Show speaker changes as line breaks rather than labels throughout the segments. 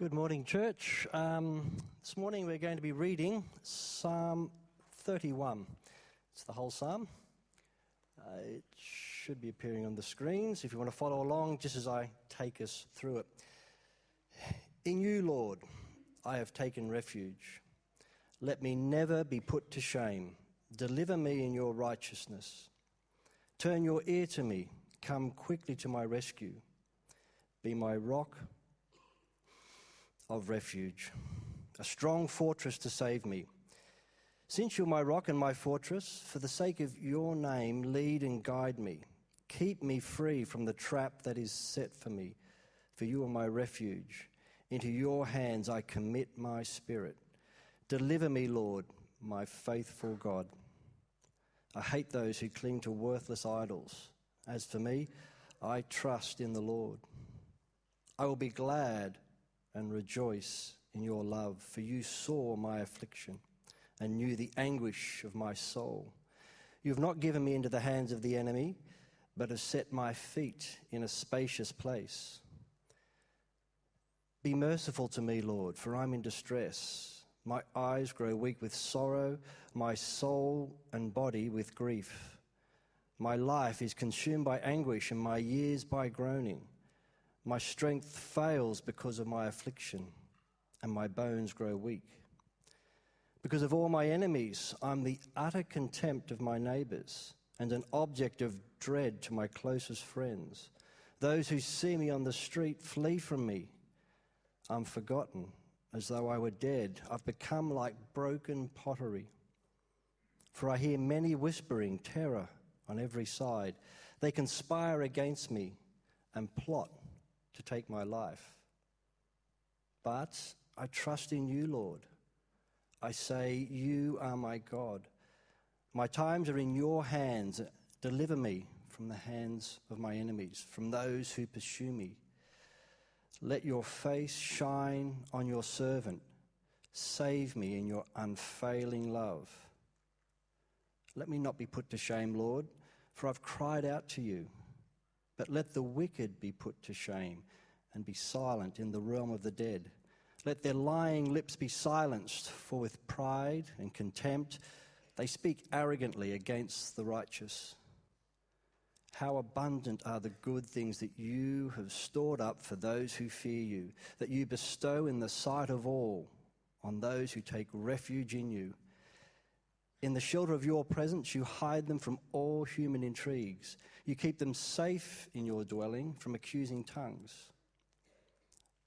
Good morning, church. Um, this morning we're going to be reading Psalm 31. It's the whole psalm. Uh, it should be appearing on the screens if you want to follow along just as I take us through it. In you, Lord, I have taken refuge. Let me never be put to shame. Deliver me in your righteousness. Turn your ear to me. Come quickly to my rescue. Be my rock of refuge, a strong fortress to save me. Since you're my rock and my fortress, for the sake of your name, lead and guide me. Keep me free from the trap that is set for me, for you are my refuge. Into your hands I commit my spirit. Deliver me, Lord, my faithful God. I hate those who cling to worthless idols. As for me, I trust in the Lord. I will be glad and rejoice in your love, for you saw my affliction and knew the anguish of my soul. You have not given me into the hands of the enemy, but have set my feet in a spacious place. Be merciful to me, Lord, for I'm in distress. My eyes grow weak with sorrow, my soul and body with grief. My life is consumed by anguish, and my years by groaning. My strength fails because of my affliction, and my bones grow weak. Because of all my enemies, I'm the utter contempt of my neighbors and an object of dread to my closest friends. Those who see me on the street flee from me. I'm forgotten as though I were dead. I've become like broken pottery. For I hear many whispering terror on every side. They conspire against me and plot to take my life. But I trust in you, Lord. I say, You are my God. My times are in your hands. Deliver me from the hands of my enemies, from those who pursue me. Let your face shine on your servant. Save me in your unfailing love. Let me not be put to shame, Lord, for I've cried out to you. But let the wicked be put to shame and be silent in the realm of the dead. Let their lying lips be silenced, for with pride and contempt they speak arrogantly against the righteous. How abundant are the good things that you have stored up for those who fear you, that you bestow in the sight of all on those who take refuge in you. In the shelter of your presence, you hide them from all human intrigues. You keep them safe in your dwelling from accusing tongues.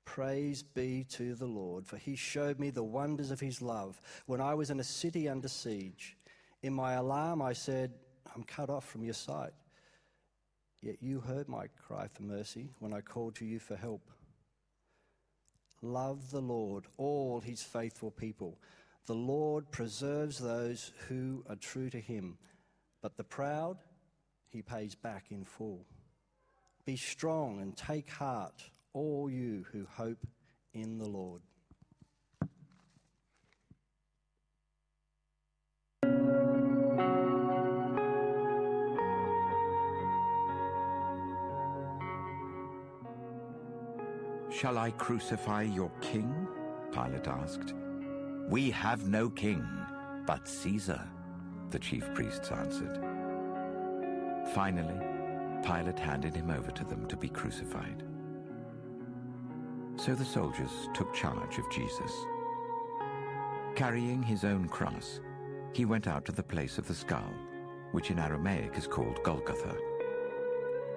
Praise be to the Lord, for he showed me the wonders of his love when I was in a city under siege. In my alarm, I said, I'm cut off from your sight. Yet you heard my cry for mercy when I called to you for help. Love the Lord, all his faithful people. The Lord preserves those who are true to him, but the proud he pays back in full. Be strong and take heart, all you who hope in the Lord.
Shall I crucify your king? Pilate asked. We have no king but Caesar, the chief priests answered. Finally, Pilate handed him over to them to be crucified. So the soldiers took charge of Jesus. Carrying his own cross, he went out to the place of the skull, which in Aramaic is called Golgotha.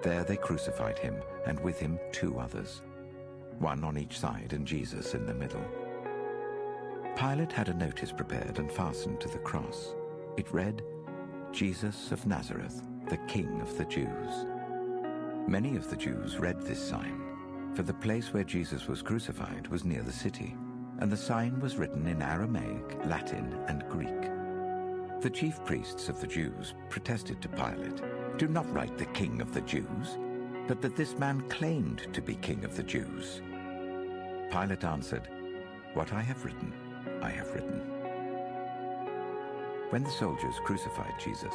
There they crucified him, and with him two others, one on each side and Jesus in the middle. Pilate had a notice prepared and fastened to the cross. It read, Jesus of Nazareth, the King of the Jews. Many of the Jews read this sign, for the place where Jesus was crucified was near the city, and the sign was written in Aramaic, Latin, and Greek. The chief priests of the Jews protested to Pilate, Do not write the King of the Jews, but that this man claimed to be King of the Jews. Pilate answered, What I have written, I have written. When the soldiers crucified Jesus,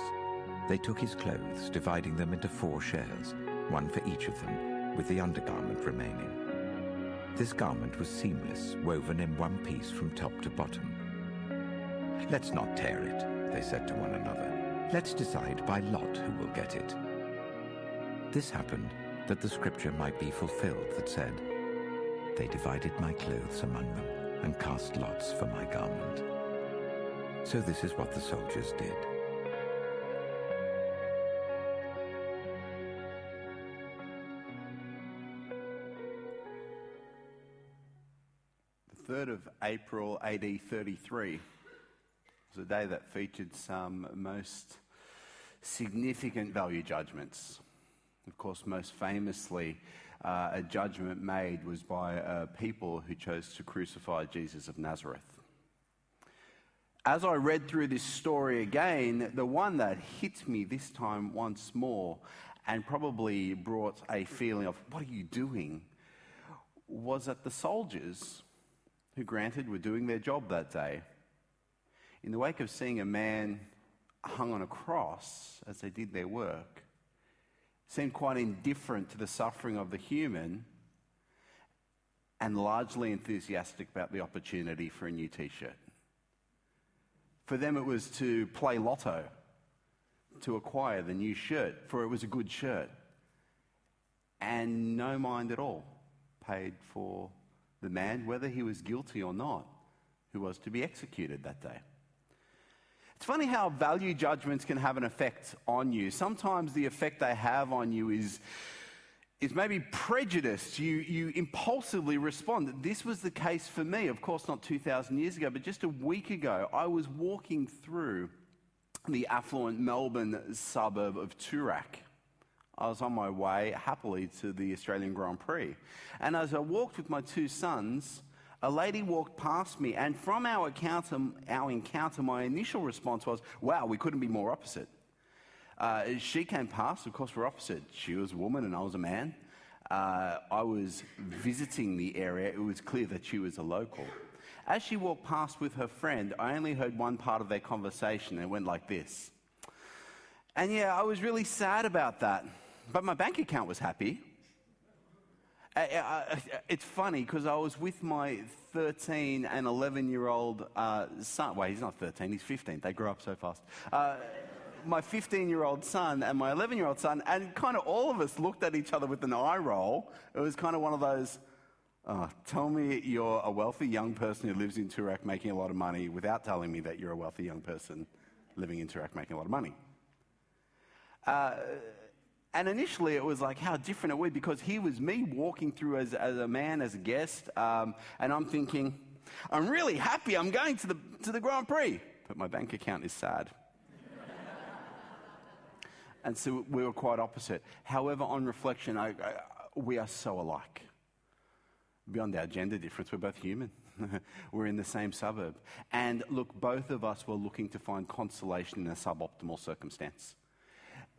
they took his clothes, dividing them into four shares, one for each of them, with the undergarment remaining. This garment was seamless, woven in one piece from top to bottom. Let's not tear it, they said to one another. Let's decide by lot who will get it. This happened that the scripture might be fulfilled that said, They divided my clothes among them and cast lots for my garment. So this is what the soldiers did.
The 3rd of April AD 33 was a day that featured some most significant value judgments. Of course, most famously, uh, a judgment made was by a people who chose to crucify Jesus of Nazareth. As I read through this story again, the one that hit me this time once more and probably brought a feeling of, what are you doing? was that the soldiers, who granted were doing their job that day, in the wake of seeing a man hung on a cross as they did their work, seemed quite indifferent to the suffering of the human and largely enthusiastic about the opportunity for a new t shirt. For them, it was to play lotto to acquire the new shirt, for it was a good shirt. And no mind at all paid for the man, whether he was guilty or not, who was to be executed that day. It's funny how value judgments can have an effect on you. Sometimes the effect they have on you is, is maybe prejudice. You, you impulsively respond. This was the case for me, of course, not 2,000 years ago, but just a week ago. I was walking through the affluent Melbourne suburb of Toorak. I was on my way happily to the Australian Grand Prix. And as I walked with my two sons, a lady walked past me, and from our encounter, our encounter my initial response was, Wow, we couldn't be more opposite. Uh, she came past, of course, we're opposite. She was a woman and I was a man. Uh, I was visiting the area, it was clear that she was a local. As she walked past with her friend, I only heard one part of their conversation. It went like this. And yeah, I was really sad about that. But my bank account was happy. It's funny because I was with my 13 and 11 year old uh, son. Wait, he's not 13, he's 15. They grow up so fast. Uh, my 15 year old son and my 11 year old son, and kind of all of us looked at each other with an eye roll. It was kind of one of those, oh, tell me you're a wealthy young person who lives in Toorak making a lot of money without telling me that you're a wealthy young person living in Toorak making a lot of money. Uh, and initially, it was like how different it would because he was me walking through as, as a man, as a guest, um, and I'm thinking, I'm really happy I'm going to the, to the Grand Prix, but my bank account is sad. and so we were quite opposite. However, on reflection, I, I, we are so alike. Beyond our gender difference, we're both human. we're in the same suburb. And look, both of us were looking to find consolation in a suboptimal circumstance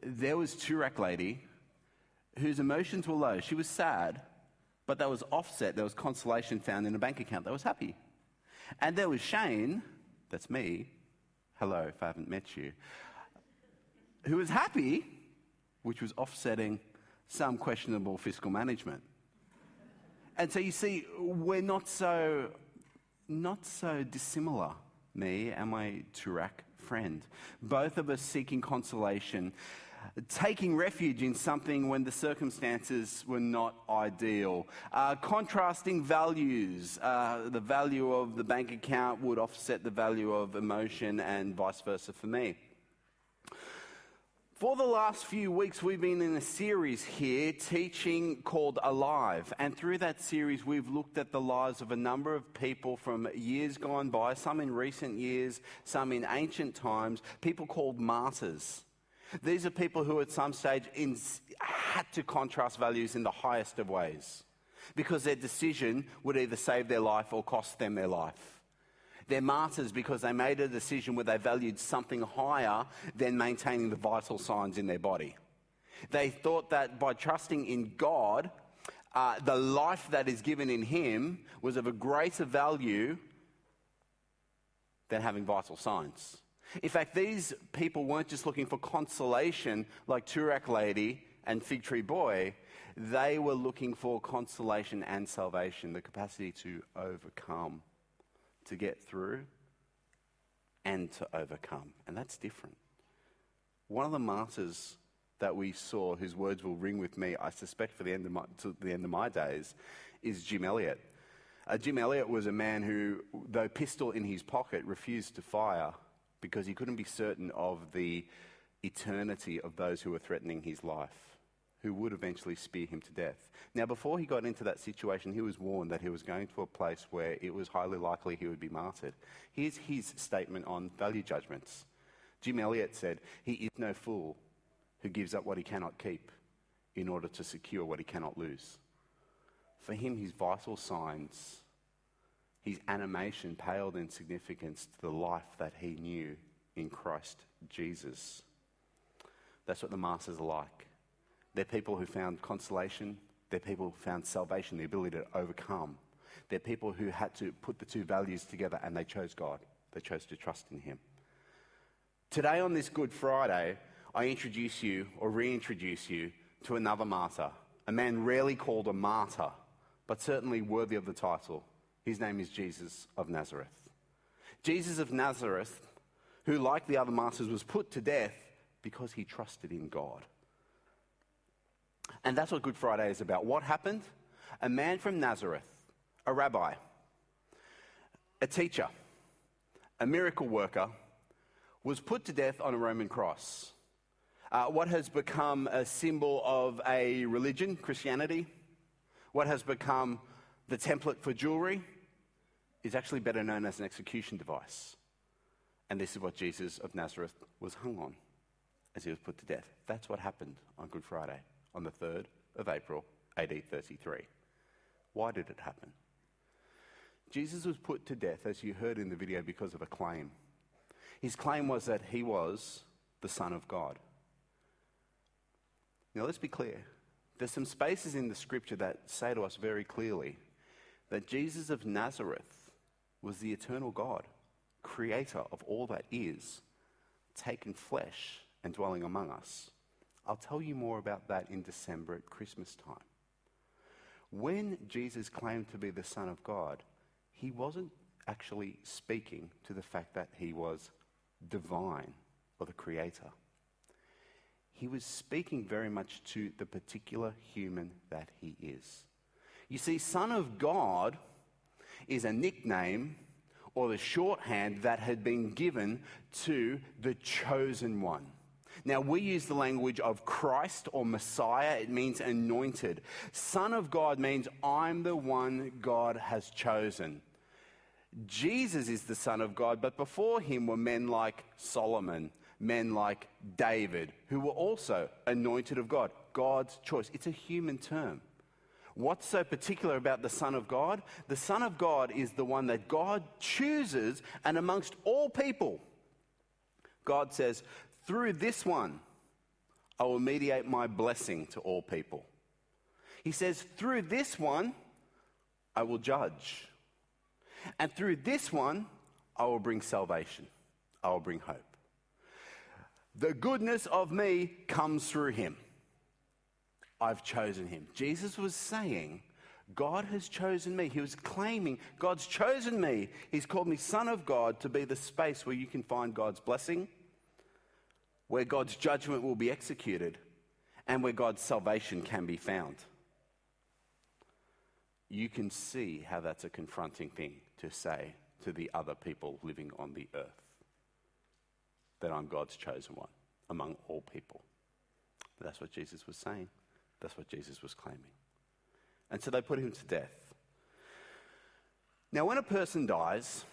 there was Toorak lady whose emotions were low. She was sad, but there was offset. There was consolation found in a bank account that was happy. And there was Shane, that's me. Hello, if I haven't met you. Who was happy, which was offsetting some questionable fiscal management. And so you see, we're not so, not so dissimilar, me and my Toorak friend. Both of us seeking consolation taking refuge in something when the circumstances were not ideal, uh, contrasting values. Uh, the value of the bank account would offset the value of emotion, and vice versa for me. For the last few weeks, we've been in a series here teaching called Alive. And through that series, we've looked at the lives of a number of people from years gone by, some in recent years, some in ancient times, people called martyrs. These are people who, at some stage, in, had to contrast values in the highest of ways because their decision would either save their life or cost them their life. They're martyrs because they made a decision where they valued something higher than maintaining the vital signs in their body. They thought that by trusting in God, uh, the life that is given in Him was of a greater value than having vital signs. In fact, these people weren't just looking for consolation like Toorak Lady and Fig Tree Boy. They were looking for consolation and salvation, the capacity to overcome, to get through, and to overcome. And that's different. One of the martyrs that we saw, whose words will ring with me, I suspect, for the end of my, to the end of my days, is Jim Elliot. Uh, Jim Elliot was a man who, though pistol in his pocket, refused to fire because he couldn't be certain of the eternity of those who were threatening his life, who would eventually spear him to death. Now, before he got into that situation, he was warned that he was going to a place where it was highly likely he would be martyred. Here's his statement on value judgments. Jim Elliot said, He is no fool who gives up what he cannot keep in order to secure what he cannot lose. For him, his vital signs, his animation paled in significance to the life that he knew in Christ Jesus. That's what the masters are like. They're people who found consolation, they're people who found salvation, the ability to overcome. They're people who had to put the two values together and they chose God. They chose to trust in Him. Today, on this Good Friday, I introduce you or reintroduce you to another martyr, a man rarely called a martyr, but certainly worthy of the title. His name is Jesus of Nazareth. Jesus of Nazareth, who, like the other masters, was put to death because he trusted in God. And that's what Good Friday is about. What happened? A man from Nazareth, a rabbi, a teacher, a miracle worker, was put to death on a Roman cross. Uh, what has become a symbol of a religion, Christianity, what has become the template for jewelry, is actually better known as an execution device. And this is what Jesus of Nazareth was hung on as he was put to death. That's what happened on Good Friday, on the 3rd of April, AD 33. Why did it happen? Jesus was put to death, as you heard in the video, because of a claim. His claim was that he was the Son of God. Now, let's be clear. There's some spaces in the scripture that say to us very clearly that Jesus of Nazareth was the eternal God, creator of all that is, taken flesh and dwelling among us. I'll tell you more about that in December at Christmas time. When Jesus claimed to be the Son of God, he wasn't actually speaking to the fact that he was divine or the creator. He was speaking very much to the particular human that he is. You see, Son of God is a nickname or the shorthand that had been given to the chosen one. Now, we use the language of Christ or Messiah. It means anointed. Son of God means I'm the one God has chosen. Jesus is the Son of God, but before him were men like Solomon, men like David, who were also anointed of God. God's choice. It's a human term. What's so particular about the Son of God? The Son of God is the one that God chooses, and amongst all people, God says, through this one, I will mediate my blessing to all people. He says, through this one, I will judge. And through this one, I will bring salvation. I will bring hope. The goodness of me comes through him. I've chosen him. Jesus was saying, God has chosen me. He was claiming, God's chosen me. He's called me Son of God to be the space where you can find God's blessing where God's judgment will be executed and where God's salvation can be found. You can see how that's a confronting thing to say to the other people living on the earth that I'm God's chosen one among all people. That's what Jesus was saying. That's what Jesus was claiming. And so they put him to death. Now, when a person dies,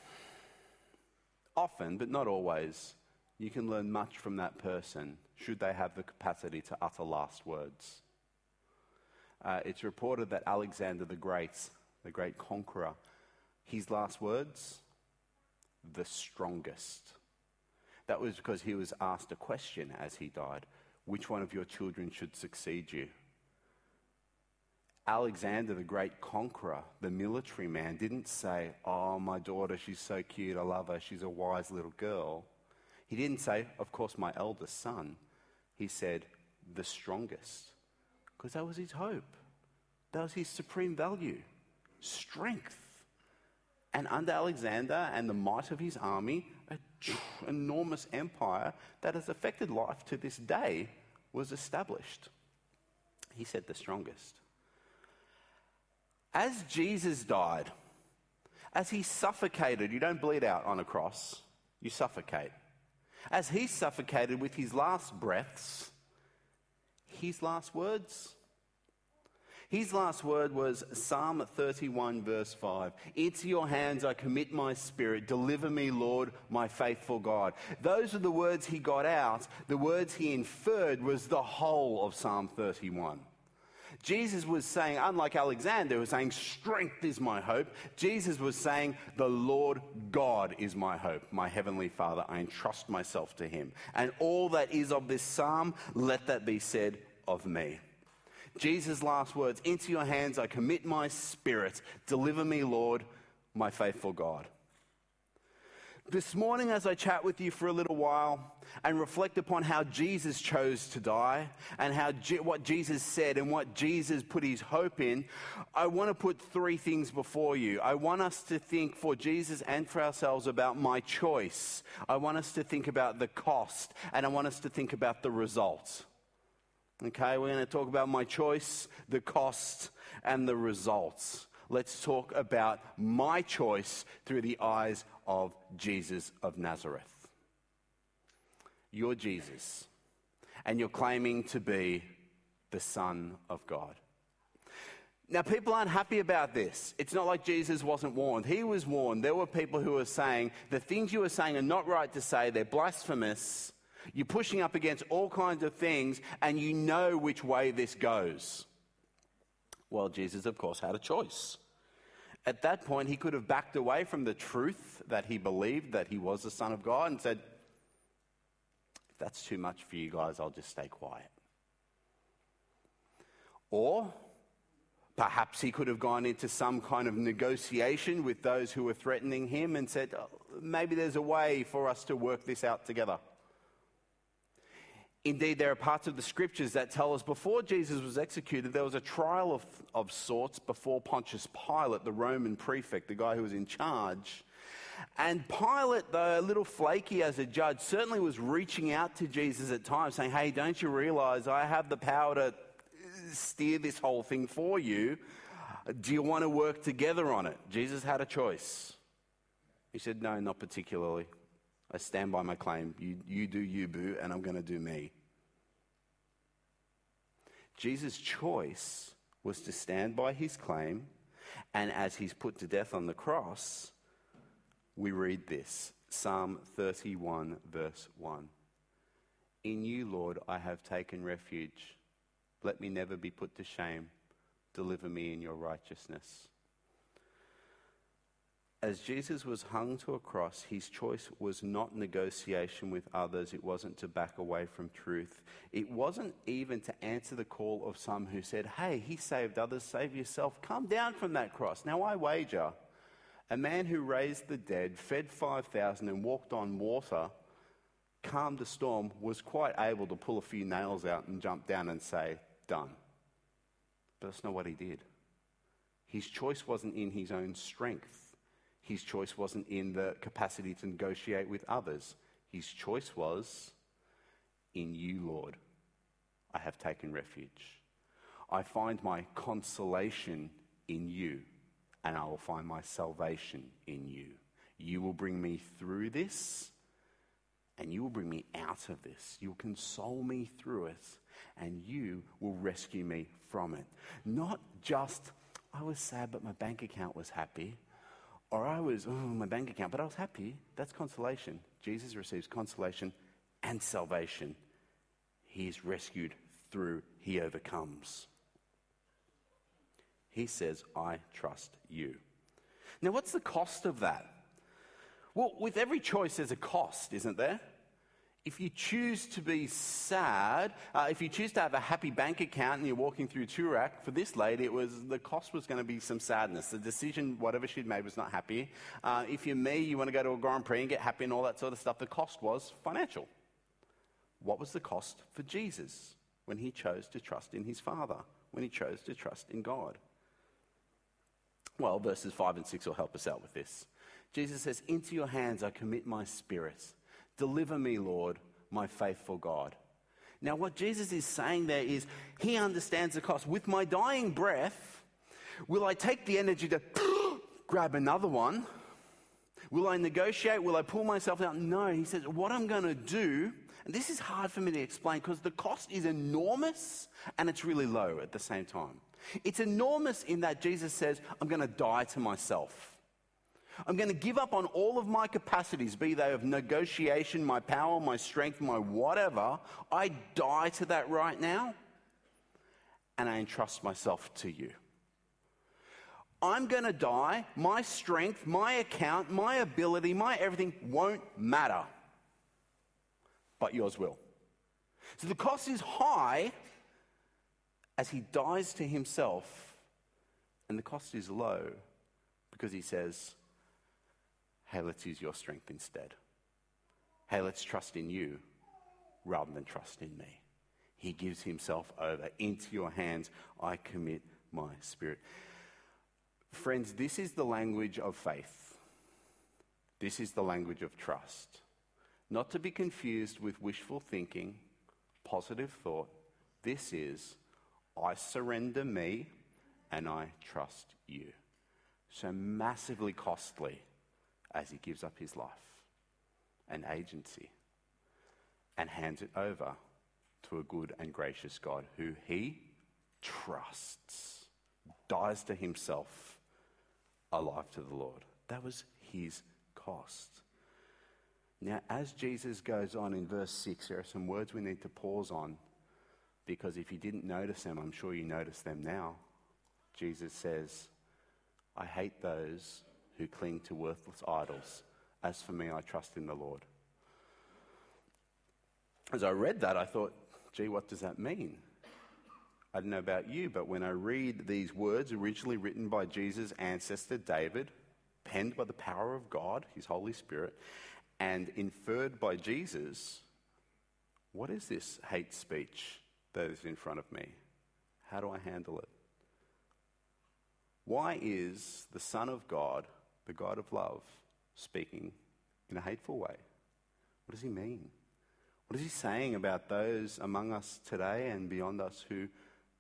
often, but not always, you can learn much from that person should they have the capacity to utter last words. Uh, it's reported that Alexander the Great, the great conqueror, his last words, the strongest. That was because he was asked a question as he died which one of your children should succeed you? Alexander, the great conqueror, the military man, didn't say, Oh, my daughter, she's so cute, I love her, she's a wise little girl. He didn't say, Of course, my eldest son. He said, The strongest. Because that was his hope. That was his supreme value strength. And under Alexander and the might of his army, an enormous empire that has affected life to this day was established. He said the strongest. As Jesus died, as he suffocated, you don't bleed out on a cross, you suffocate. As he suffocated with his last breaths, his last words his last word was Psalm 31, verse 5. Into your hands I commit my spirit. Deliver me, Lord, my faithful God. Those are the words he got out. The words he inferred was the whole of Psalm 31. Jesus was saying, unlike Alexander, was saying, Strength is my hope, Jesus was saying, The Lord God is my hope, my heavenly Father. I entrust myself to him. And all that is of this psalm, let that be said of me. Jesus' last words Into your hands I commit my spirit. Deliver me, Lord, my faithful God. This morning, as I chat with you for a little while and reflect upon how Jesus chose to die and how what Jesus said and what Jesus put his hope in, I want to put three things before you. I want us to think for Jesus and for ourselves about my choice. I want us to think about the cost and I want us to think about the results. Okay, we're going to talk about my choice, the cost, and the results. Let's talk about my choice through the eyes of Jesus of Nazareth. You're Jesus, and you're claiming to be the Son of God. Now, people aren't happy about this. It's not like Jesus wasn't warned. He was warned. There were people who were saying, the things you are saying are not right to say, they're blasphemous. You're pushing up against all kinds of things, and you know which way this goes. Well, Jesus, of course, had a choice. At that point, he could have backed away from the truth that he believed that he was the Son of God and said, If that's too much for you guys, I'll just stay quiet. Or perhaps he could have gone into some kind of negotiation with those who were threatening him and said, oh, Maybe there's a way for us to work this out together. Indeed, there are parts of the scriptures that tell us before Jesus was executed, there was a trial of, of sorts before Pontius Pilate, the Roman prefect, the guy who was in charge. And Pilate, though a little flaky as a judge, certainly was reaching out to Jesus at times, saying, Hey, don't you realize I have the power to steer this whole thing for you? Do you want to work together on it? Jesus had a choice. He said, No, not particularly. I stand by my claim. You, you do you, boo, and I'm going to do me. Jesus' choice was to stand by his claim, and as he's put to death on the cross, we read this Psalm 31, verse 1. In you, Lord, I have taken refuge. Let me never be put to shame. Deliver me in your righteousness. As Jesus was hung to a cross, his choice was not negotiation with others. It wasn't to back away from truth. It wasn't even to answer the call of some who said, Hey, he saved others, save yourself. Come down from that cross. Now, I wager a man who raised the dead, fed 5,000, and walked on water, calmed a storm, was quite able to pull a few nails out and jump down and say, Done. But that's not what he did. His choice wasn't in his own strength. His choice wasn't in the capacity to negotiate with others. His choice was, In you, Lord, I have taken refuge. I find my consolation in you, and I will find my salvation in you. You will bring me through this, and you will bring me out of this. You will console me through it, and you will rescue me from it. Not just, I was sad, but my bank account was happy. Or I was, oh, my bank account, but I was happy. That's consolation. Jesus receives consolation and salvation. He is rescued through, he overcomes. He says, I trust you. Now, what's the cost of that? Well, with every choice, there's a cost, isn't there? If you choose to be sad, uh, if you choose to have a happy bank account and you're walking through Toorak, for this lady, it was the cost was going to be some sadness. The decision, whatever she'd made, was not happy. Uh, if you're me, you want to go to a Grand Prix and get happy and all that sort of stuff. The cost was financial. What was the cost for Jesus? when he chose to trust in his Father, when he chose to trust in God. Well, verses 5 and 6 will help us out with this. Jesus says, Into your hands I commit my spirit. Deliver me, Lord, my faithful God. Now, what Jesus is saying there is he understands the cost. With my dying breath, will I take the energy to grab another one? Will I negotiate? Will I pull myself out? No. He says, What I'm going to do, and this is hard for me to explain because the cost is enormous and it's really low at the same time. It's enormous in that Jesus says, I'm going to die to myself. I'm going to give up on all of my capacities, be they of negotiation, my power, my strength, my whatever. I die to that right now, and I entrust myself to you. I'm going to die. My strength, my account, my ability, my everything won't matter, but yours will. So the cost is high as he dies to himself, and the cost is low because he says, Hey, let's use your strength instead. Hey, let's trust in you rather than trust in me. He gives himself over. Into your hands I commit my spirit. Friends, this is the language of faith. This is the language of trust. Not to be confused with wishful thinking, positive thought. This is, I surrender me and I trust you. So massively costly as he gives up his life and agency and hands it over to a good and gracious God who he trusts, dies to himself, alive to the Lord. That was his cost. Now, as Jesus goes on in verse 6, there are some words we need to pause on because if you didn't notice them, I'm sure you notice them now. Jesus says, I hate those who cling to worthless idols. As for me, I trust in the Lord. As I read that, I thought, gee, what does that mean? I don't know about you, but when I read these words, originally written by Jesus' ancestor David, penned by the power of God, his Holy Spirit, and inferred by Jesus, what is this hate speech that is in front of me? How do I handle it? Why is the Son of God the God of love, speaking in a hateful way. What does he mean? What is he saying about those among us today and beyond us who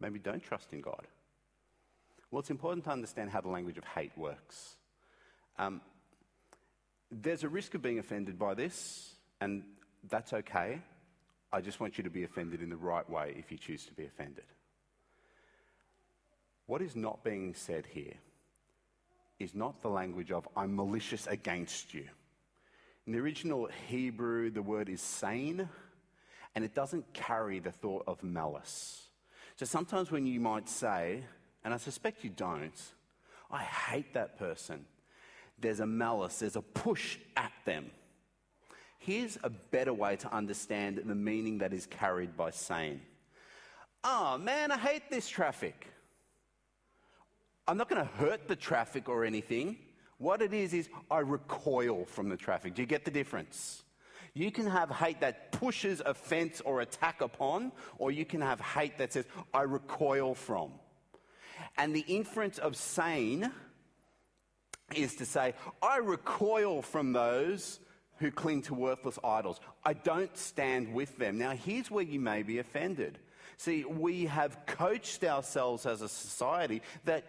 maybe don't trust in God? Well, it's important to understand how the language of hate works. Um, there's a risk of being offended by this, and that's okay. I just want you to be offended in the right way if you choose to be offended. What is not being said here is not the language of, I'm malicious against you. In the original Hebrew, the word is sane, and it doesn't carry the thought of malice. So sometimes when you might say, and I suspect you don't, I hate that person, there's a malice, there's a push at them. Here's a better way to understand the meaning that is carried by sane. Oh man, I hate this traffic. I'm not going to hurt the traffic or anything. What it is, is I recoil from the traffic. Do you get the difference? You can have hate that pushes offense or attack upon, or you can have hate that says, I recoil from. And the inference of sane is to say, I recoil from those who cling to worthless idols. I don't stand with them. Now, here's where you may be offended. See, we have coached ourselves as a society that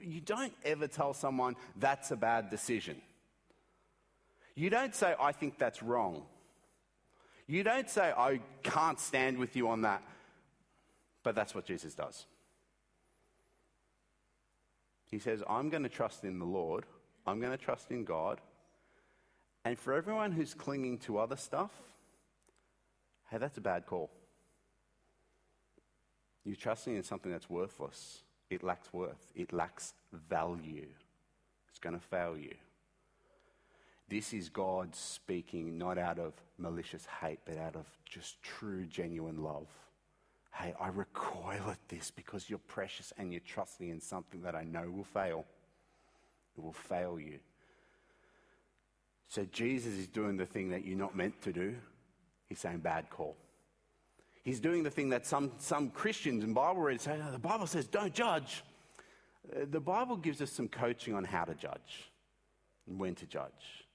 you don't ever tell someone that's a bad decision. You don't say, I think that's wrong. You don't say, I can't stand with you on that. But that's what Jesus does. He says, I'm going to trust in the Lord, I'm going to trust in God. And for everyone who's clinging to other stuff, hey, that's a bad call. You're trusting in something that's worthless. It lacks worth, it lacks value. It's going to fail you. This is God speaking not out of malicious hate, but out of just true, genuine love. Hey, I recoil at this because you're precious and you're trusting in something that I know will fail. It will fail you. So Jesus is doing the thing that you're not meant to do. He's saying, bad call. He's doing the thing that some, some Christians and Bible readers say, oh, the Bible says don't judge. Uh, the Bible gives us some coaching on how to judge and when to judge.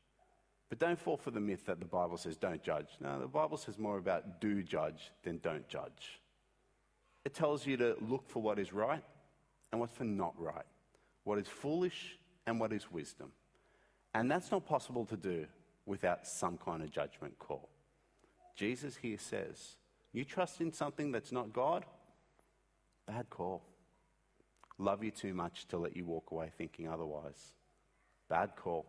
But don't fall for the myth that the Bible says don't judge. No, the Bible says more about do judge than don't judge. It tells you to look for what is right and what's for not right, what is foolish and what is wisdom. And that's not possible to do without some kind of judgment call. Jesus here says, You trust in something that's not God? Bad call. Love you too much to let you walk away thinking otherwise. Bad call.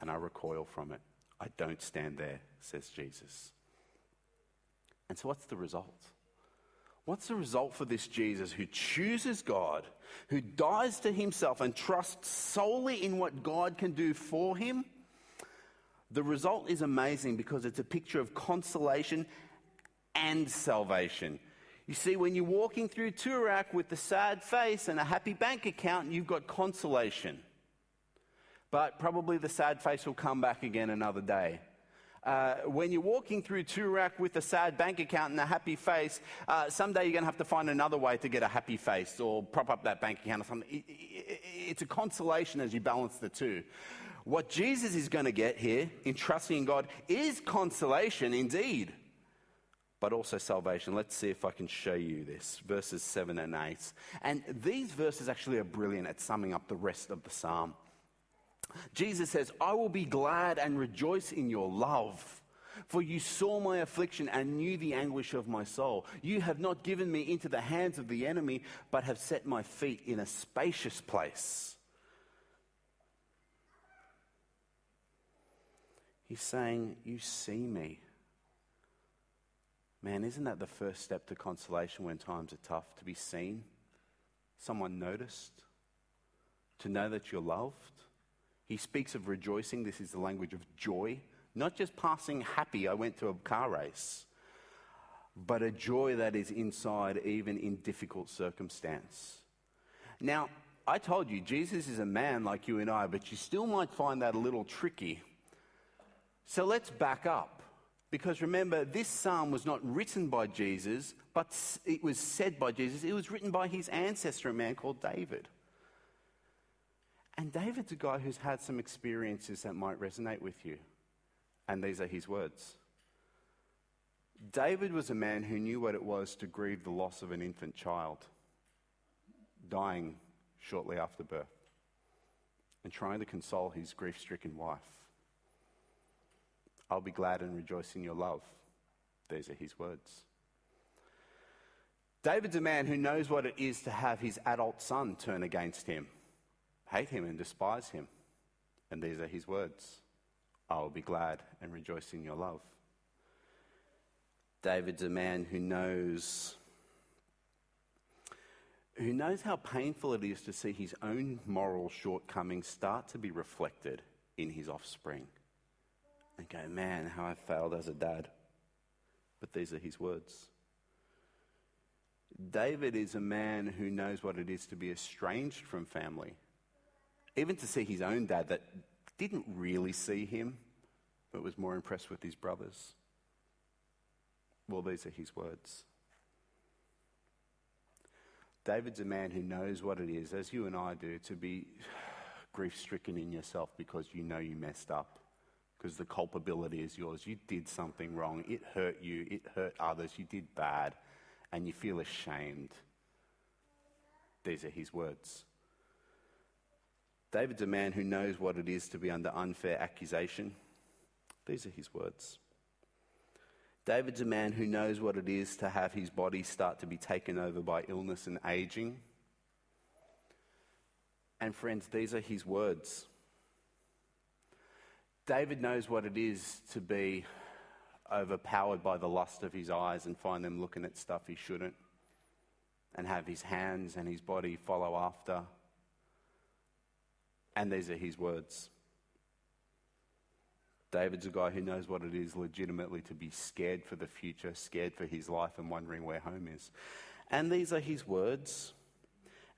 And I recoil from it. I don't stand there, says Jesus. And so, what's the result? What's the result for this Jesus who chooses God, who dies to himself and trusts solely in what God can do for him? The result is amazing because it's a picture of consolation and salvation. You see, when you're walking through Toorak with a sad face and a happy bank account, you've got consolation. But probably the sad face will come back again another day. Uh, when you're walking through Toorak with a sad bank account and a happy face, uh, someday you're going to have to find another way to get a happy face or prop up that bank account or something. It, it, it's a consolation as you balance the two. What Jesus is going to get here in trusting in God is consolation indeed, but also salvation. Let's see if I can show you this. Verses 7 and 8. And these verses actually are brilliant at summing up the rest of the psalm. Jesus says, I will be glad and rejoice in your love. For you saw my affliction and knew the anguish of my soul. You have not given me into the hands of the enemy, but have set my feet in a spacious place. He's saying, You see me. Man, isn't that the first step to consolation when times are tough? To be seen, someone noticed, to know that you're loved. He speaks of rejoicing. This is the language of joy, not just passing happy, I went to a car race, but a joy that is inside even in difficult circumstance. Now, I told you, Jesus is a man like you and I, but you still might find that a little tricky so let's back up. Because remember, this psalm was not written by Jesus, but it was said by Jesus. It was written by his ancestor, a man called David. And David's a guy who's had some experiences that might resonate with you. And these are his words. David was a man who knew what it was to grieve the loss of an infant child, dying shortly after birth, and trying to console his grief stricken wife. I'll be glad and rejoice in your love. These are his words. David's a man who knows what it is to have his adult son turn against him, hate him, and despise him. And these are his words I will be glad and rejoice in your love. David's a man who knows who knows how painful it is to see his own moral shortcomings start to be reflected in his offspring and go, man, how I failed as a dad. But these are his words. David is a man who knows what it is to be estranged from family. Even to see his own dad that didn't really see him, but was more impressed with his brothers. Well, these are his words. David's a man who knows what it is, as you and I do, to be grief stricken in yourself because you know you messed up because the culpability is yours. You did something wrong. It hurt you. It hurt others. You did bad. And you feel ashamed. These are his words. David's a man who knows what it is to be under unfair accusation. These are his words. David's a man who knows what it is to have his body start to be taken over by illness and aging. And friends, these are his words. David knows what it is to be overpowered by the lust of his eyes and find them looking at stuff he shouldn't, and have his hands and his body follow after. And these are his words. David's a guy who knows what it is legitimately to be scared for the future, scared for his life, and wondering where home is. And these are his words.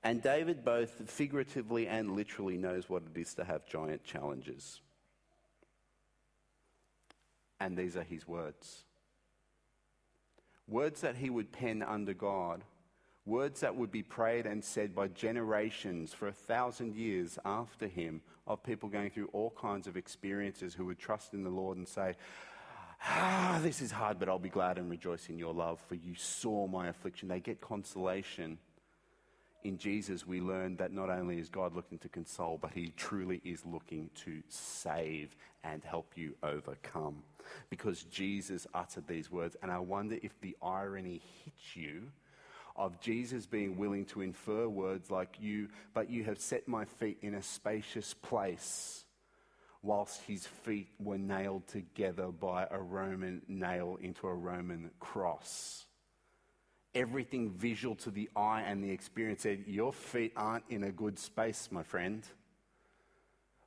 And David, both figuratively and literally, knows what it is to have giant challenges. And these are his words. words that he would pen under God, words that would be prayed and said by generations for a thousand years after him of people going through all kinds of experiences who would trust in the Lord and say, Ah, this is hard, but I'll be glad and rejoice in your love, for you saw my affliction. They get consolation. In Jesus, we learn that not only is God looking to console, but He truly is looking to save and help you overcome. Because Jesus uttered these words, and I wonder if the irony hits you of Jesus being willing to infer words like you, but you have set my feet in a spacious place whilst his feet were nailed together by a Roman nail into a Roman cross. Everything visual to the eye and the experience said, Your feet aren't in a good space, my friend.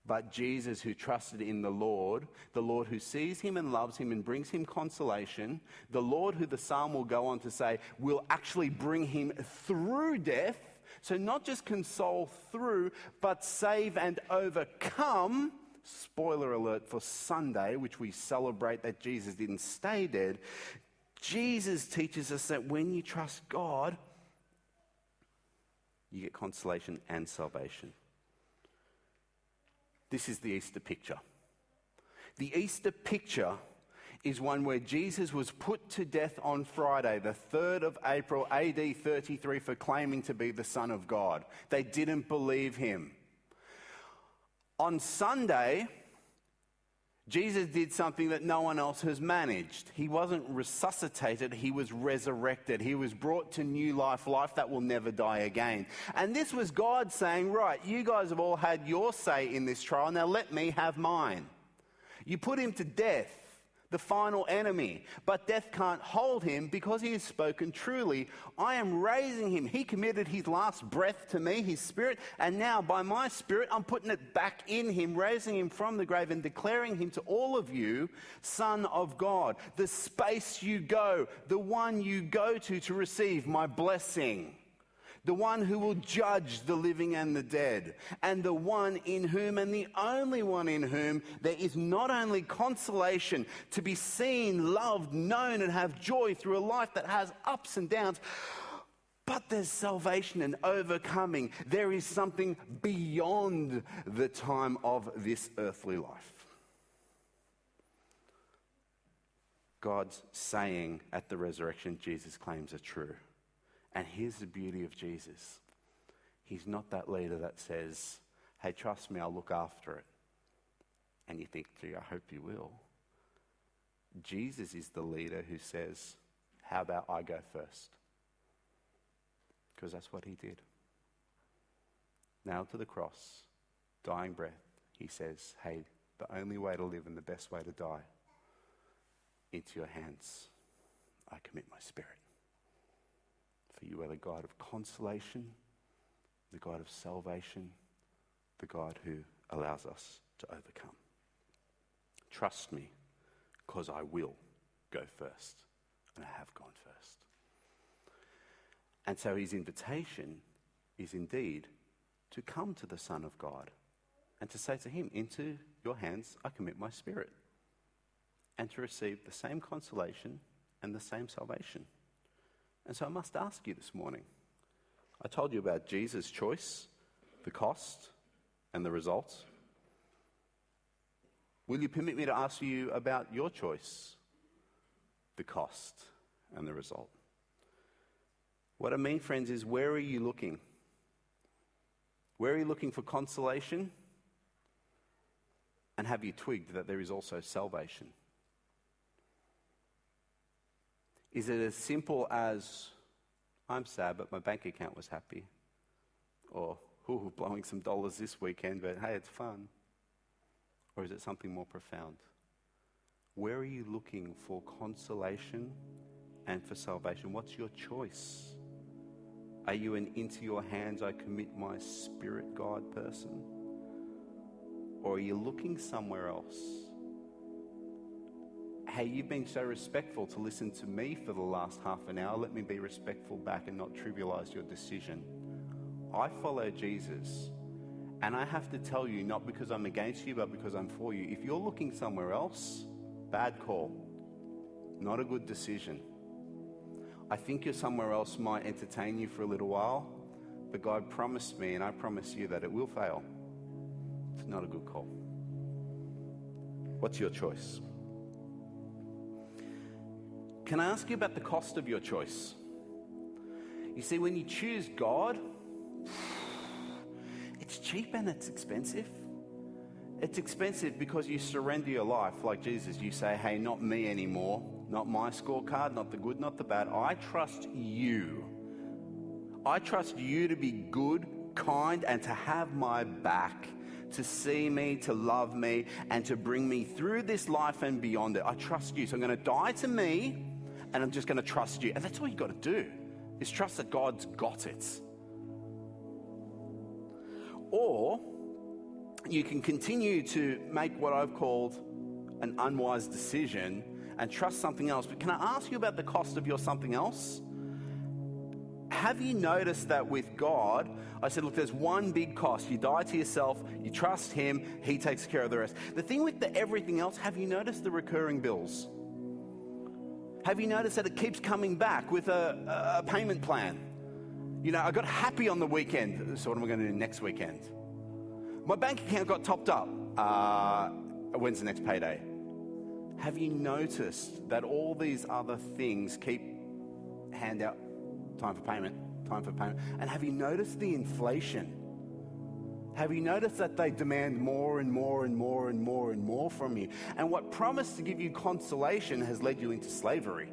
But Jesus, who trusted in the Lord, the Lord who sees him and loves him and brings him consolation, the Lord who the psalm will go on to say will actually bring him through death. So, not just console through, but save and overcome spoiler alert for Sunday, which we celebrate that Jesus didn't stay dead, Jesus teaches us that when you trust God, you get consolation and salvation. This is the Easter picture. The Easter picture is one where Jesus was put to death on Friday, the 3rd of April, AD 33, for claiming to be the Son of God. They didn't believe him. On Sunday, Jesus did something that no one else has managed. He wasn't resuscitated, he was resurrected. He was brought to new life, life that will never die again. And this was God saying, Right, you guys have all had your say in this trial, now let me have mine. You put him to death the final enemy. But death can't hold him because he has spoken truly. I am raising him. He committed his last breath to me, his spirit, and now by my spirit, I'm putting it back in him, raising him from the grave and declaring him to all of you, Son of God. The space you go, the one you go to to receive my blessing the one who will judge the living and the dead, and the one in whom, and the only one in whom, there is not only consolation to be seen, loved, known, and have joy through a life that has ups and downs. But there's salvation and overcoming. There is something beyond the time of this earthly life. God's saying at the resurrection, Jesus claims are true. And here's the beauty of Jesus He's not that leader that says, Hey, trust me, I'll look after it. And you think, Gee, I hope you will. Jesus is the leader who says, How about I go first? Because that's what he did. Nailed to the cross, dying breath, he says, Hey, the only way to live and the best way to die, into your hands I commit my spirit. For you are the God of consolation, the God of salvation, the God who allows us to overcome. Trust me, because I will go first, and I have gone first. And so his invitation is indeed to come to the Son of God and to say to him, Into your hands I commit my spirit, and to receive the same consolation and the same salvation. And so I must ask you this morning I told you about Jesus' choice, the cost, and the results. Will you permit me to ask you about your choice, the cost, and the result? What I mean, friends, is where are you looking? Where are you looking for consolation? And have you twigged that there is also salvation? Is it as simple as, I'm sad, but my bank account was happy? Or, ooh, blowing some dollars this weekend, but hey, it's fun? Or is it something more profound? Where are you looking for consolation and for salvation? What's your choice? Are you an into your hands I commit my spirit God person? Or are you looking somewhere else? Hey, you've been so respectful to listen to me for the last half an hour. Let me be respectful back and not trivialize your decision. I follow Jesus. And I have to tell you, not because I'm against you, but because I'm for you. If you're looking somewhere else, bad call. Not a good decision. I think you're somewhere else might entertain you for a little while, but God promised me, and I promise you that it will fail. It's not a good call. What's your choice? Can I ask you about the cost of your choice? You see, when you choose God, it's cheap and it's expensive. It's expensive because you surrender your life like Jesus. You say, hey, not me anymore, not my scorecard, not the good, not the bad. I trust you. I trust you to be good, kind, and to have my back, to see me, to love me, and to bring me through this life and beyond it. I trust you. So I'm going to die to me, and I'm just going to trust you. And that's all you've got to do, is trust that God's got it. Or you can continue to make what I've called an unwise decision and trust something else. But can I ask you about the cost of your something else? Have you noticed that with God, I said, look, there's one big cost. You die to yourself, you trust Him, He takes care of the rest. The thing with the everything else, have you noticed the recurring bills? Have you noticed that it keeps coming back with a, a payment plan? You know, I got happy on the weekend, so what am I going to do next weekend? My bank account got topped up. Uh, when's the next payday? Have you noticed that all these other things keep hand out time for payment, time for payment? And have you noticed the inflation? Have you noticed that they demand more and more and more and more and more from you? And what promised to give you consolation has led you into slavery.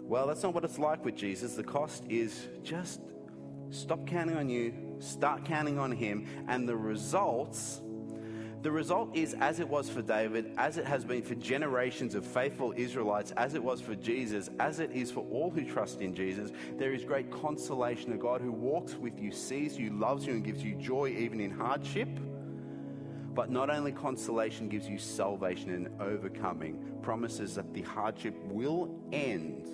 Well, that's not what it's like with Jesus. The cost is just stop counting on you, start counting on Him, and the results. The result is as it was for David, as it has been for generations of faithful Israelites, as it was for Jesus, as it is for all who trust in Jesus, there is great consolation. A God who walks with you, sees you, loves you, and gives you joy even in hardship. But not only consolation gives you salvation and overcoming, promises that the hardship will end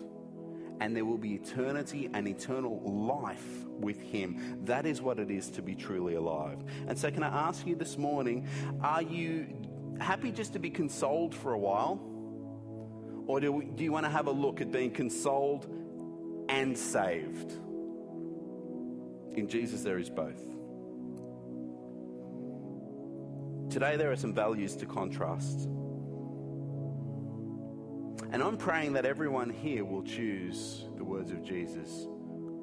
and there will be eternity and eternal life with Him. That is what it is to be truly alive. And so, can I ask you this morning are you happy just to be consoled for a while? Or do, we, do you want to have a look at being consoled and saved? In Jesus, there is both. Today, there are some values to contrast. And I'm praying that everyone here will choose the words of Jesus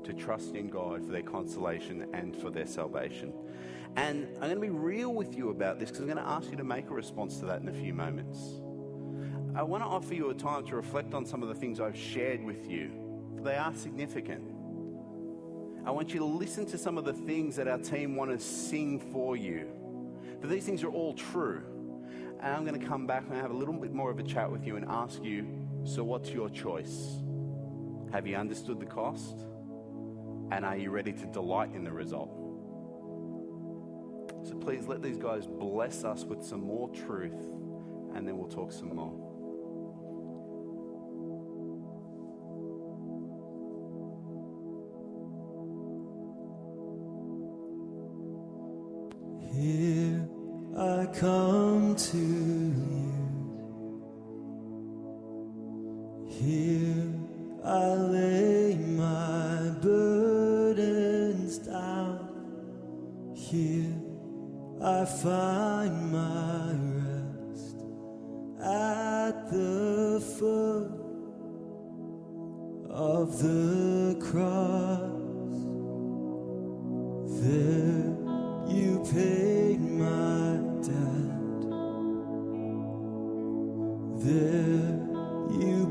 to trust in God for their consolation and for their salvation. And I'm going to be real with you about this because I'm going to ask you to make a response to that in a few moments. I want to offer you a time to reflect on some of the things I've shared with you. for They are significant. I want you to listen to some of the things that our team want to sing for you. But these things are all true. And I'm going to come back and have a little bit more of a chat with you and ask you so, what's your choice? Have you understood the cost? And are you ready to delight in the result? So, please let these guys bless us with some more truth, and then we'll talk some more.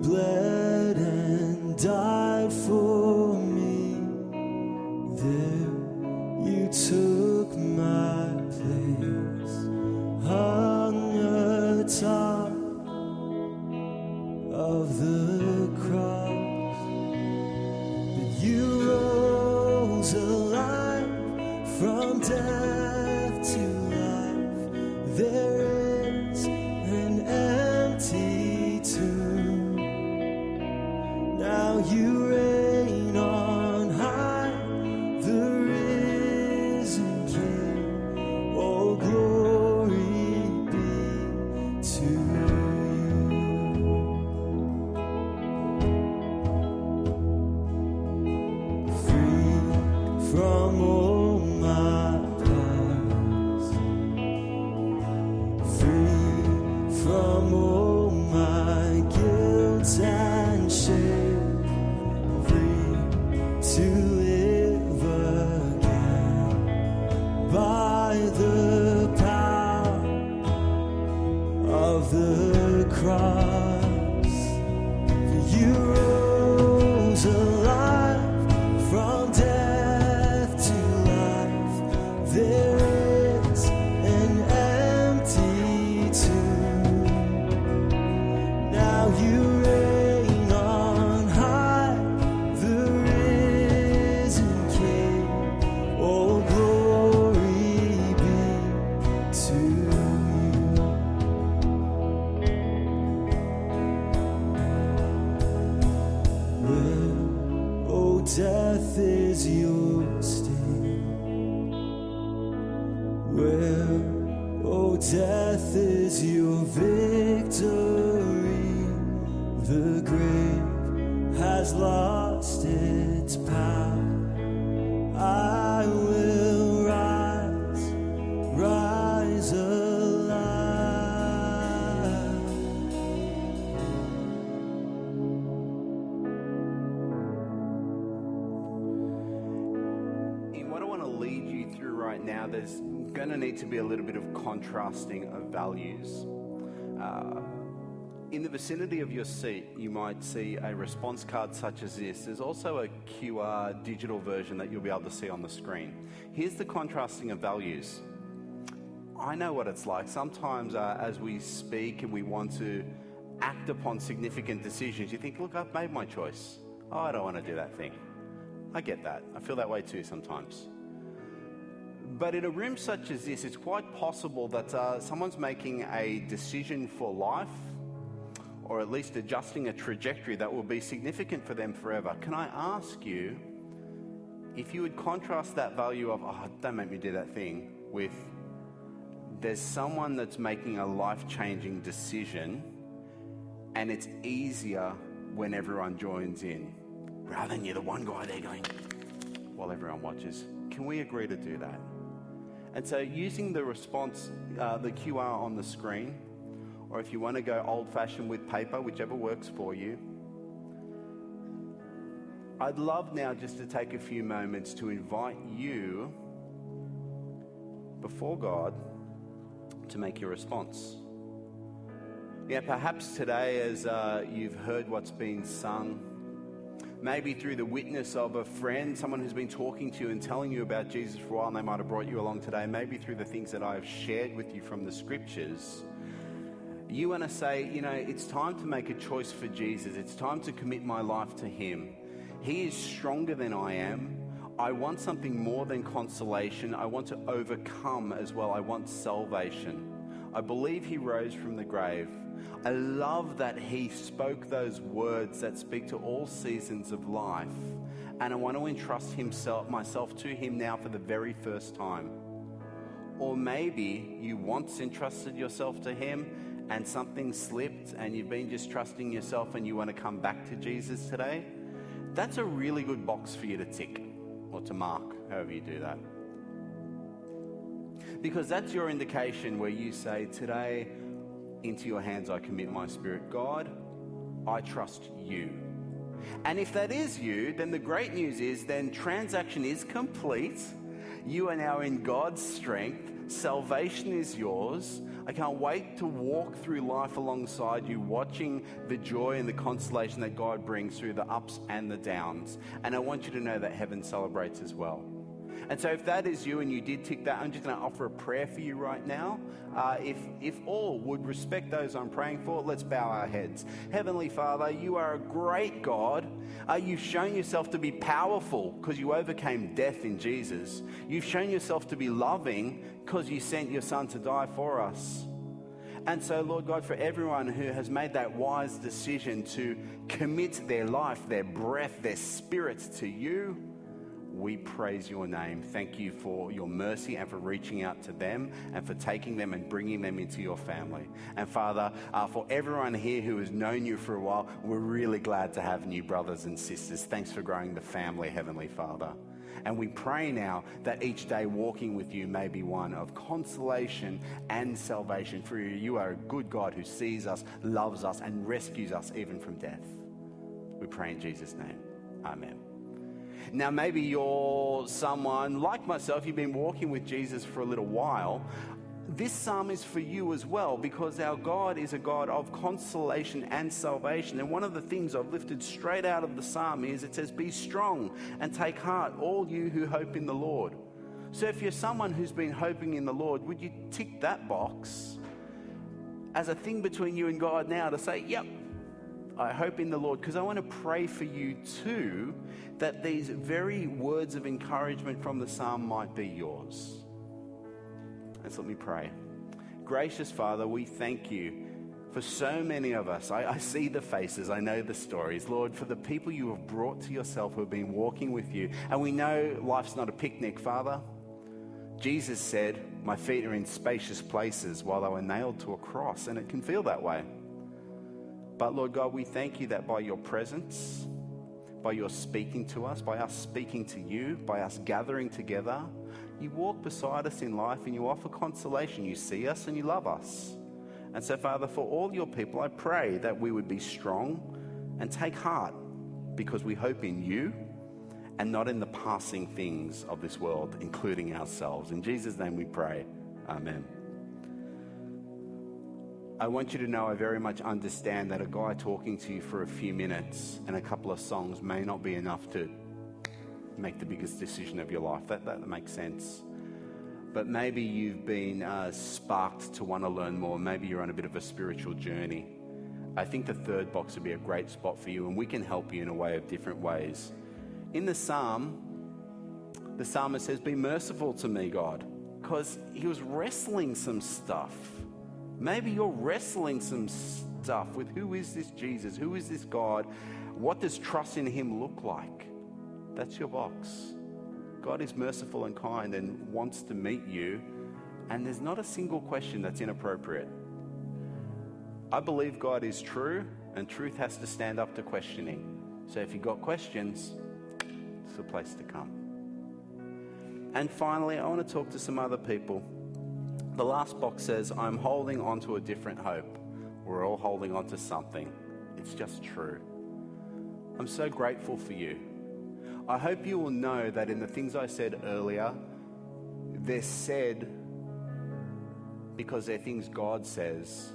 You
contrasting of values. Uh, in the vicinity of your seat, you might see a response card such as this. There's also a QR digital version that you'll be able to see on the screen. Here's the contrasting of values. I know what it's like. Sometimes, uh, as we speak and we want to act upon significant decisions, you think, look, I've made my choice. Oh, I don't want to do that thing. I get that. I feel that way too sometimes. But in a room such as this, it's quite possible that uh, someone's making a decision for life or at least adjusting a trajectory that will be significant for them forever. Can I ask you if you would contrast that value of, oh, don't make me do that thing, with there's someone that's making a life changing decision and it's easier when everyone joins in rather than you're the one guy there going while everyone watches. Can we agree to do that? And so, using the response, uh, the QR on the screen, or if you want to go old fashioned with paper, whichever works for you, I'd love now just to take a few moments to invite you before God to make your response. Yeah, perhaps today, as uh, you've heard what's been sung, maybe through the witness of a friend, someone who's been talking to you and telling you about Jesus for a while, and they might have brought you along today, maybe through the things that I've shared with you from the scriptures, you want to say, you know, it's time to make a choice for Jesus. It's time to commit my life to Him. He is stronger than I am. I want something more than consolation. I want to overcome as well. I want salvation. I believe He rose from the grave. I love that He spoke those words that speak to all seasons of life. And I want to entrust himself, myself to Him now for the very first time. Or maybe you once entrusted yourself to Him and something slipped and you've been just trusting yourself and you want to come back to Jesus today. That's a really good box for you to tick or to mark, however you do that. Because that's your indication where you say, Today, into your hands I commit my spirit. God, I trust you. And if that is you, then the great news is then transaction is complete. You are now in God's strength. Salvation is yours. I can't wait to walk through life alongside you, watching the joy and the consolation that God brings through the ups and the downs. And I want you to know that heaven celebrates as well. And so, if that is you and you did tick that, I'm just going to offer a prayer for you right now. Uh, if, if all would respect those I'm praying for, let's bow our heads. Heavenly Father, you are a great God. Uh, you've shown yourself to be powerful because you overcame death in Jesus. You've shown yourself to be loving because you sent your Son to die for us. And so, Lord God, for everyone who has made that wise decision to commit their life, their breath, their spirit to you, we praise your name. Thank you for your mercy and for reaching out to them and for taking them and bringing them into your family. And Father, uh, for everyone here who has known you for a while, we're really glad to have new brothers and sisters. Thanks for growing the family, Heavenly Father. And we pray now that each day walking with you may be one of consolation and salvation. For you are a good God who sees us, loves us, and rescues us even from death. We pray in Jesus' name. Amen. Now, maybe you're someone like myself, you've been walking with Jesus for a little while. this psalm is for you as well because our God is a God of consolation and salvation. And one of the things I've lifted straight out of the psalm is it says, Be strong and take heart, all you who hope in the Lord. So if you're someone who's been hoping in the Lord, would you tick that box as a thing between you and God now to say, Yep, I hope in the Lord? Because I want to pray for you too that these very words of encouragement from the psalm might be yours. Let's let me pray. Gracious Father, we thank you for so many of us. I, I, see the faces, I know the stories. Lord, for the people you have brought to yourself who have been walking with you. And we know life's not a picnic, Father. Jesus said, My feet are in spacious places while they were nailed to a cross, and it can feel that way. But Lord God, we thank you that by your presence, by your speaking to us, by us speaking to you, by us gathering together, you walk beside us in life and you offer consolation. You see us and you love us. And so, Father, for all your people, I pray that we would be strong and take heart because we hope in you and not in the passing things of this world, including ourselves. In Jesus' name we pray. Amen. I want you to know I very much understand that a guy talking to you for a few minutes and a couple of songs may not be enough to make the biggest decision of your life. That, that makes sense. But maybe you've been uh, sparked to want to learn more. Maybe you're on a bit of a spiritual journey. I think the third box would be a great spot for you, and we can help you in a way of different ways. In the psalm, the psalmist says, Be merciful to me, God, because he was wrestling some stuff. Maybe you're wrestling some stuff with who is this Jesus? Who is this God? What does trust in him look like? That's your box. God is merciful and kind and wants to meet you, and there's not a single question that's inappropriate. I believe God is true, and truth has to stand up to questioning. So if you've got questions, it's the place to come. And finally, I want to talk to some other people. The last box says, I'm holding on to a different hope. We're all holding on to something. It's just true. I'm so grateful for you. I hope you will know that in the things I said earlier, they're said because they're things God says,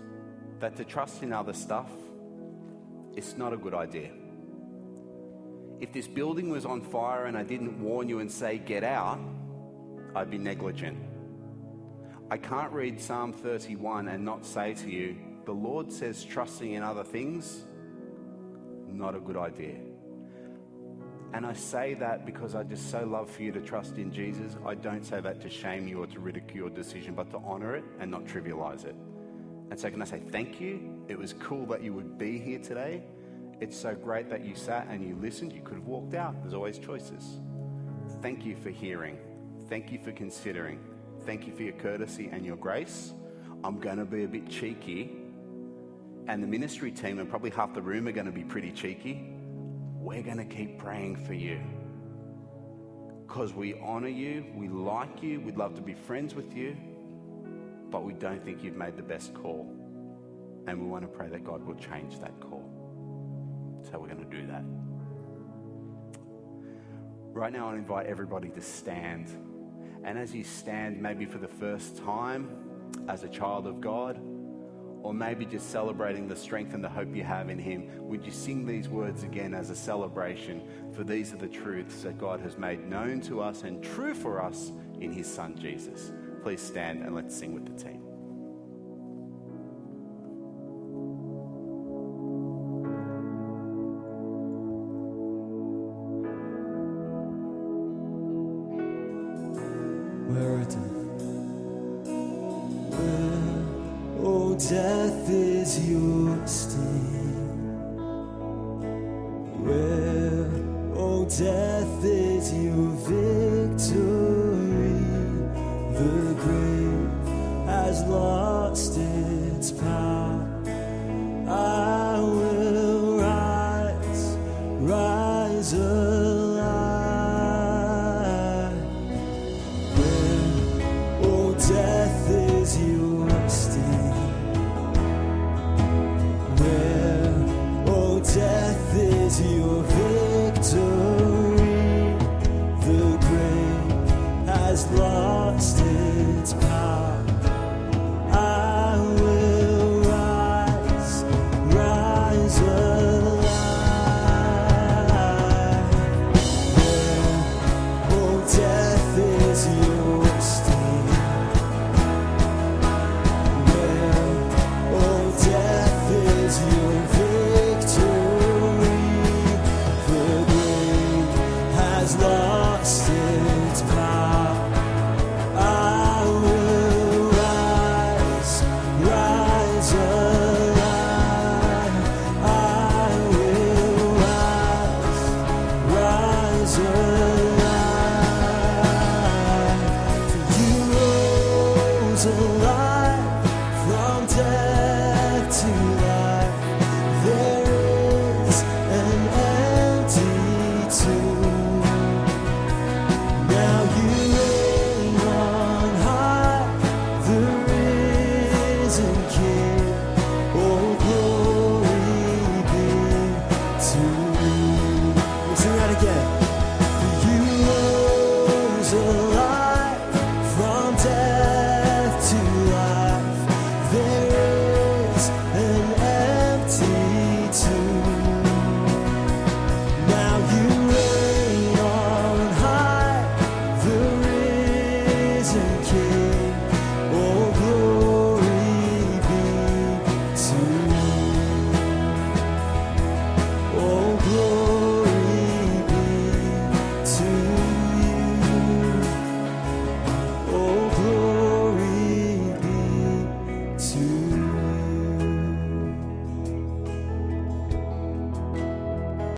that to trust in other stuff, it's not a good idea. If this building was on fire and I didn't warn you and say, get out, I'd be negligent. I can't read Psalm 31 and not say to you, the Lord says trusting in other things, not a good idea. And I say that because I just so love for you to trust in Jesus. I don't say that to shame you or to ridicule your decision, but to honor it and not trivialize it. And so, can I say thank you? It was cool that you would be here today. It's so great that you sat and you listened. You could have walked out. There's always choices. Thank you for hearing. Thank you for considering. Thank you for your courtesy and your grace. I'm going to be a bit cheeky, and the ministry team and probably half the room are going to be pretty cheeky we're going to keep praying for you because we honor you, we like you, we'd love to be friends with you, but we don't think you've made the best call. And we want to pray that God will change that call. So we're going to do that. Right now, I invite everybody to stand. And as you stand, maybe for the first time as a child of God, or maybe just celebrating the strength and the hope you have in Him, would you sing these words again as a celebration? For these are the truths that God has made known to us and true for us in His Son Jesus. Please stand and let's sing with the team.